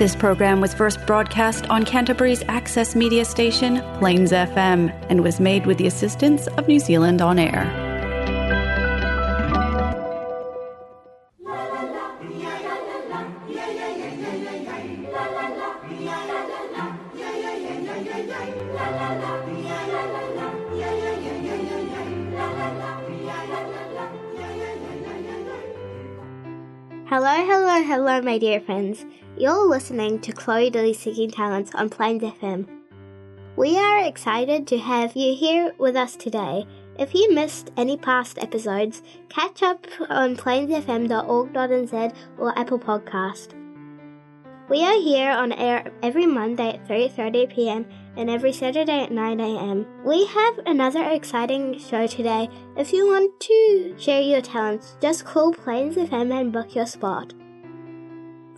This program was first broadcast on Canterbury's access media station, Plains FM, and was made with the assistance of New Zealand On Air. Hello, hello, hello, my dear friends. You're listening to Chloe Dilly Seeking Talents on Plains FM. We are excited to have you here with us today. If you missed any past episodes, catch up on plainsfm.org.nz or Apple Podcast. We are here on air every Monday at 3:30 p.m. and every Saturday at 9 a.m. We have another exciting show today. If you want to share your talents, just call Plains FM and book your spot.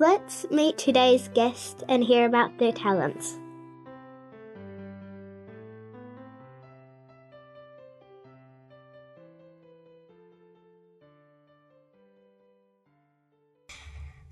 Let's meet today's guest and hear about their talents.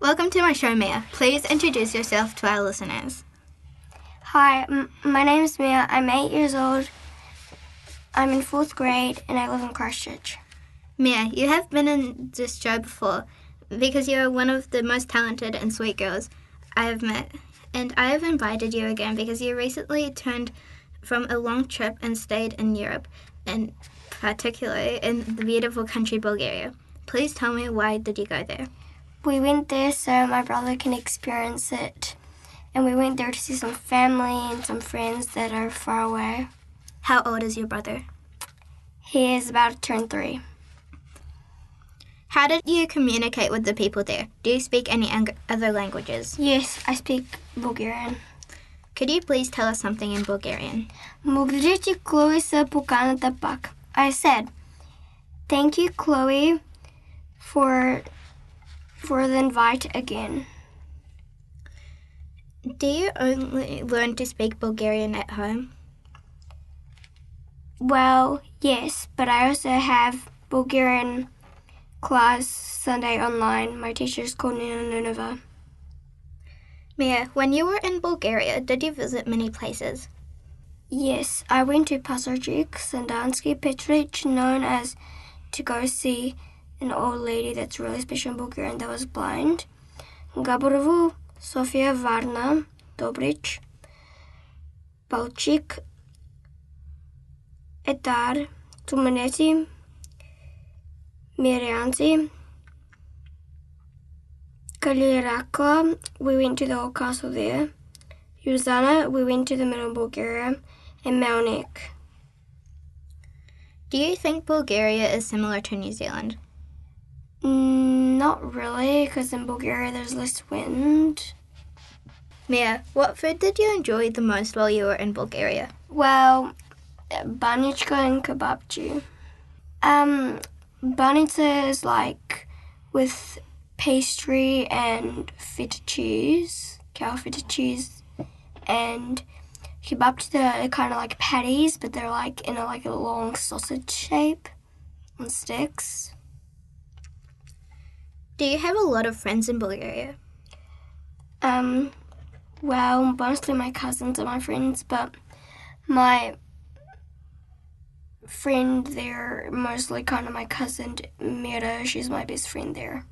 Welcome to my show, Mia. Please introduce yourself to our listeners. Hi, m- my name is Mia. I'm eight years old. I'm in fourth grade and I live in Christchurch. Mia, you have been in this show before because you are one of the most talented and sweet girls I have met. And I have invited you again because you recently turned from a long trip and stayed in Europe, and particularly in the beautiful country Bulgaria. Please tell me why did you go there? We went there so my brother can experience it. And we went there to see some family and some friends that are far away. How old is your brother? He is about to turn three. How did you communicate with the people there? Do you speak any ang- other languages? Yes, I speak Bulgarian. Could you please tell us something in Bulgarian? Благодаря ти, Chloe, за поканата пак. I said, thank you, Chloe, for for the invite again. Do you only learn to speak Bulgarian at home? Well, yes, but I also have Bulgarian class Sunday online. My teacher is called Nina Nunova. Mia, when you were in Bulgaria, did you visit many places? Yes, I went to Pasarchik, Sandansky, Petrich, known as to go see an old lady that's really special in Bulgaria and that was blind. Gabrovo, Sofia, Varna, Dobrich, Balchik, Etar, Tumaneti, Mirianzi, Kaliakra, we went to the old castle there. Yuzana, we went to the middle of Bulgaria, and Melnik. Do you think Bulgaria is similar to New Zealand? Mm, not really, because in Bulgaria there's less wind. Mia, what food did you enjoy the most while you were in Bulgaria? Well, banichka and kebabchi. Um, banitsa is like with pastry and feta cheese, cow feta cheese, and kebabchi are kind of like patties, but they're like in a like a long sausage shape on sticks. Do you have a lot of friends in Bulgaria? Um, well, mostly my cousins are my friends, but my friend there, mostly kind of my cousin Mira, she's my best friend there.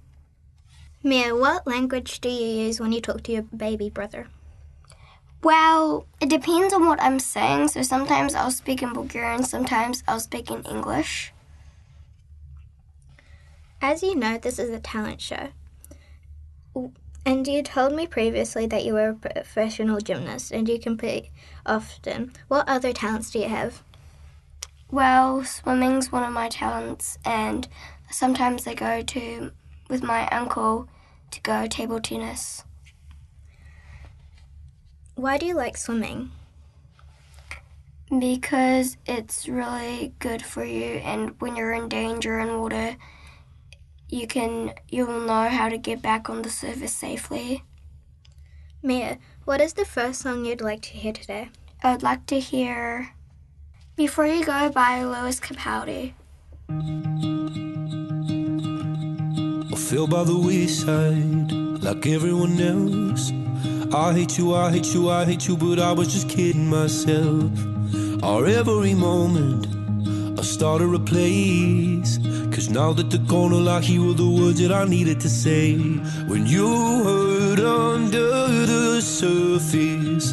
Mia, what language do you use when you talk to your baby brother? Well, it depends on what I'm saying. So sometimes I'll speak in Bulgarian, sometimes I'll speak in English. As you know, this is a talent show. And you told me previously that you were a professional gymnast and you compete often. What other talents do you have? Well, swimming's one of my talents, and sometimes I go to with my uncle to go table tennis. Why do you like swimming? Because it's really good for you, and when you're in danger in water, you can you'll know how to get back on the surface safely. Mia, what is the first song you'd like to hear today? I would like to hear Before You Go by Lewis Capaldi. I feel by the wayside like everyone else. I hate you, I hate you, I hate you, but I was just kidding myself. Our every moment, I started a place. Cause now that gone, all I hear were the words that I needed to say. When you hurt under the surface,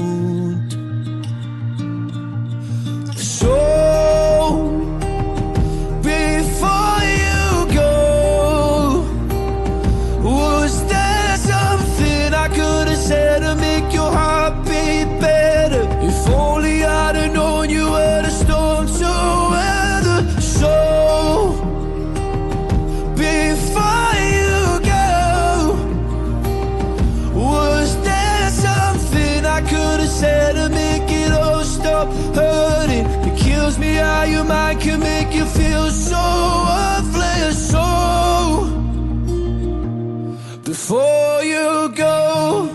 How your mind can make you feel so worthless. So, before you go.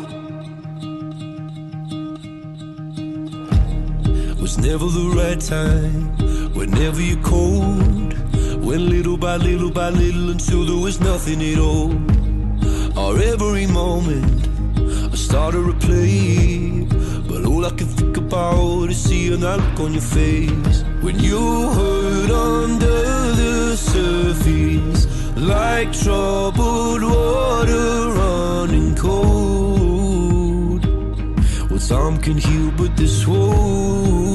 Was never the right time, whenever you're cold. Went little by little by little until there was nothing at all. Our every moment, I started to play. But all I can think about is seeing that look on your face. When you hurt under the surface, like troubled water running cold. Well, time can heal, but this won't.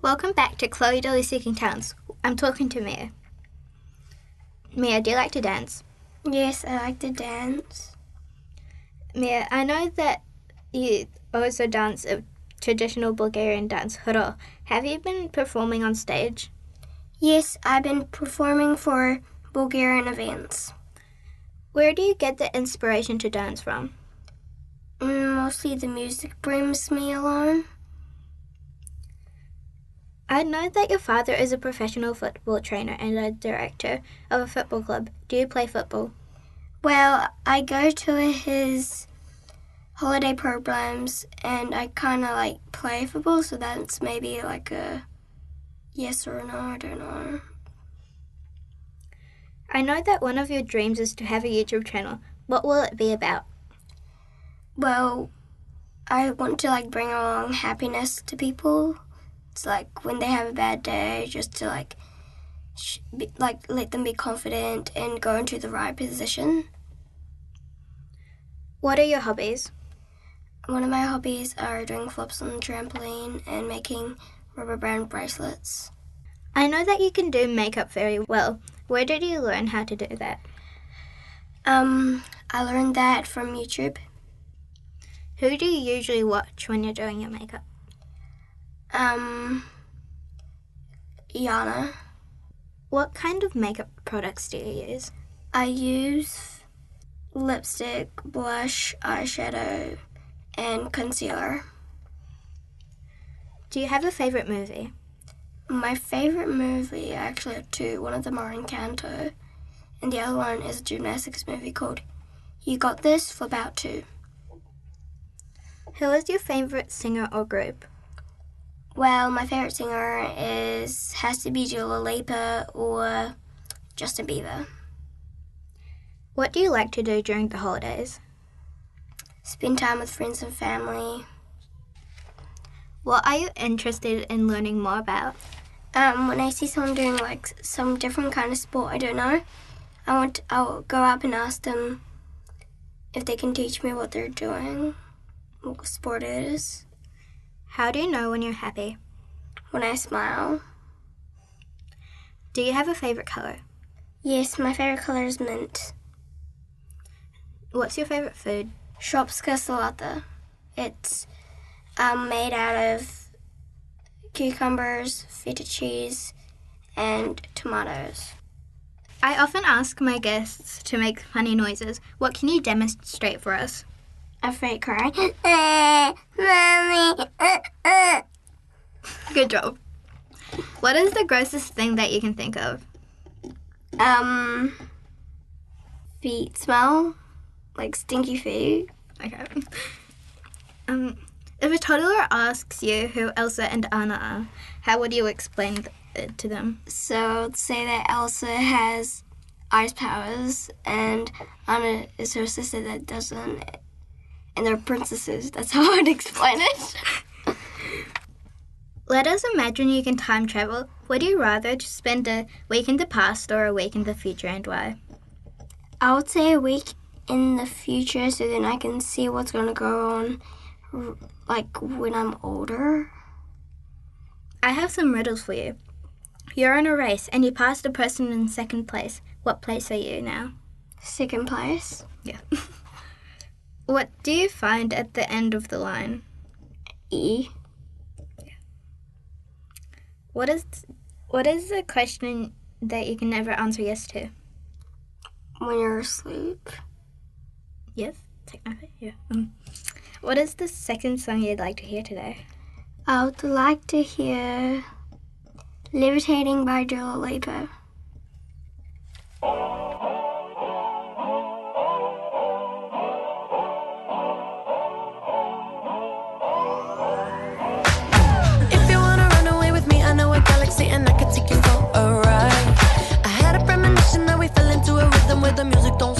Welcome back to Chloe Dolly Seeking Talents. I'm talking to Mia. Mia, do you like to dance? Yes, I like to dance. Mia, I know that you also dance a traditional Bulgarian dance, horo. Have you been performing on stage? Yes, I've been performing for Bulgarian events. Where do you get the inspiration to dance from? Mm, Mostly the music brings me along. I know that your father is a professional football trainer and a director of a football club. Do you play football? Well, I go to his holiday programs and I kind of like play football, so that's maybe like a yes or no, I don't know. I know that one of your dreams is to have a YouTube channel. What will it be about? Well, I want to like bring along happiness to people. It's like when they have a bad day, just to like, sh- be, like let them be confident and go into the right position. What are your hobbies? One of my hobbies are doing flips on the trampoline and making rubber band bracelets. I know that you can do makeup very well. Where did you learn how to do that? Um, I learned that from YouTube. Who do you usually watch when you're doing your makeup? Um, Yana. What kind of makeup products do you use? I use lipstick, blush, eyeshadow, and concealer. Do you have a favorite movie? My favorite movie, actually have two. One of them are Encanto, and the other one is a gymnastics movie called You Got This Full Out Two. Who is your favorite singer or group? Well, my favorite singer is has to be Dua Lipa or Justin Bieber. What do you like to do during the holidays? Spend time with friends and family. What are you interested in learning more about? Um, when I see someone doing like some different kind of sport I don't know, I want I'll go up and ask them if they can teach me what they're doing, what sport it is. How do you know when you're happy? When I smile. Do you have a favorite color? Yes, my favorite color is mint. What's your favorite food? Shopska salata. It's um, made out of cucumbers, feta cheese, and tomatoes. I often ask my guests to make funny noises. What can you demonstrate for us? A fake cry. Mommy. Good job. What is the grossest thing that you can think of? Um, feet smell like stinky feet. Okay. Um, if a toddler asks you who Elsa and Anna are, how would you explain it to them? So say that Elsa has ice powers and Anna is her sister that doesn't, and they're princesses. That's how I'd explain it. Let us imagine you can time travel. Would you rather spend a week in the past or a week in the future and why? I would say a week in the future so then I can see what's going to go on like when I'm older. I have some riddles for you. You're in a race and you passed a person in second place. What place are you now? Second place. Yeah. what do you find at the end of the line? E. Yeah. What is what is the question that you can never answer yes to? When you're asleep. Yes, technically, yeah. Um, what is the second song you'd like to hear today? I would like to hear Levitating by Dua Lipa. If you wanna run away with me, I know a galaxy and I can take you for a ride. I had a premonition that we fell into a rhythm where the music don't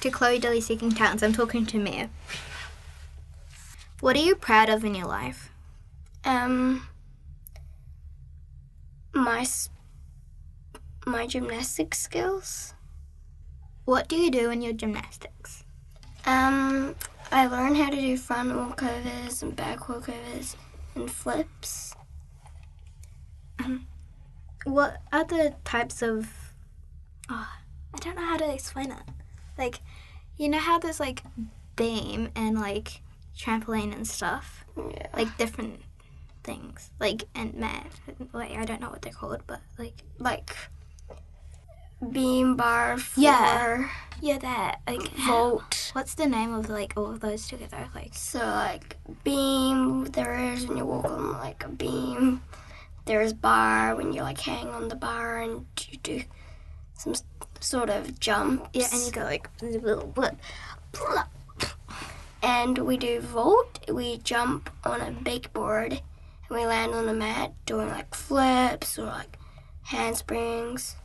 Back to Chloe Dilly Seeking Talents. I'm talking to Mia. What are you proud of in your life? Um, my my gymnastic skills. What do you do in your gymnastics? Um, I learned how to do front walkovers and back walkovers and flips. What other types of. Oh, I don't know how to explain it. Like, you know how there's like beam and like trampoline and stuff? Yeah. Like different things. Like, and mat. Like, I don't know what they're called, but like. Like beam bar, floor, Yeah. Yeah, that. Like, vault. What's the name of like all of those together? Like, So like beam, there is when you walk on like a beam. There's bar when you like hang on the bar and you do some sort of jumps. yeah, and you go like. and we do vault. We jump on a big board and we land on the mat doing like flips or like handsprings.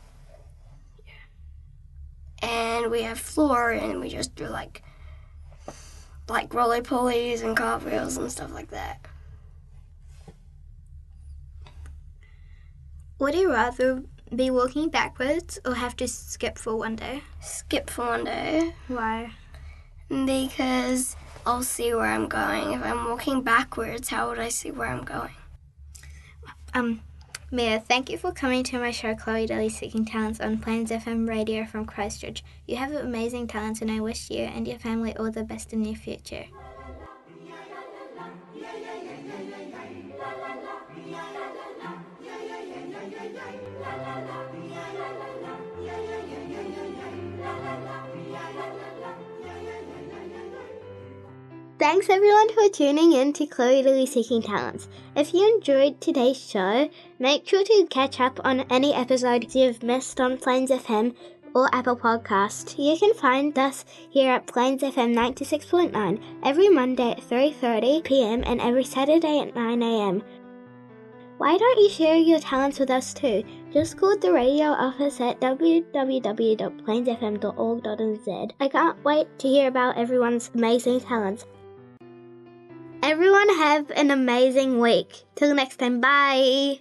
Yeah. And we have floor and we just do like like roly polies and cartwheels and stuff like that. Would you rather be walking backwards or have to skip for one day? Skip for one day Why? because I'll see where I'm going. If I'm walking backwards, how would I see where I'm going? Um, Mia, thank you for coming to my show, Chloe Daly Seeking Talents on Plains FM radio from Christchurch. You have amazing talents, and I wish you and your family all the best in your future. Thanks everyone for tuning in to Chloe Lily Seeking Talents. If you enjoyed today's show, make sure to catch up on any episodes you've missed on Plains FM or Apple Podcast. You can find us here at Plains FM 96.9 every Monday at 3:30 p.m. and every Saturday at 9 a.m. Why don't you share your talents with us too? Just call the radio office at www.plainsfm.org.nz. I can't wait to hear about everyone's amazing talents. Everyone have an amazing week. Till next time, bye.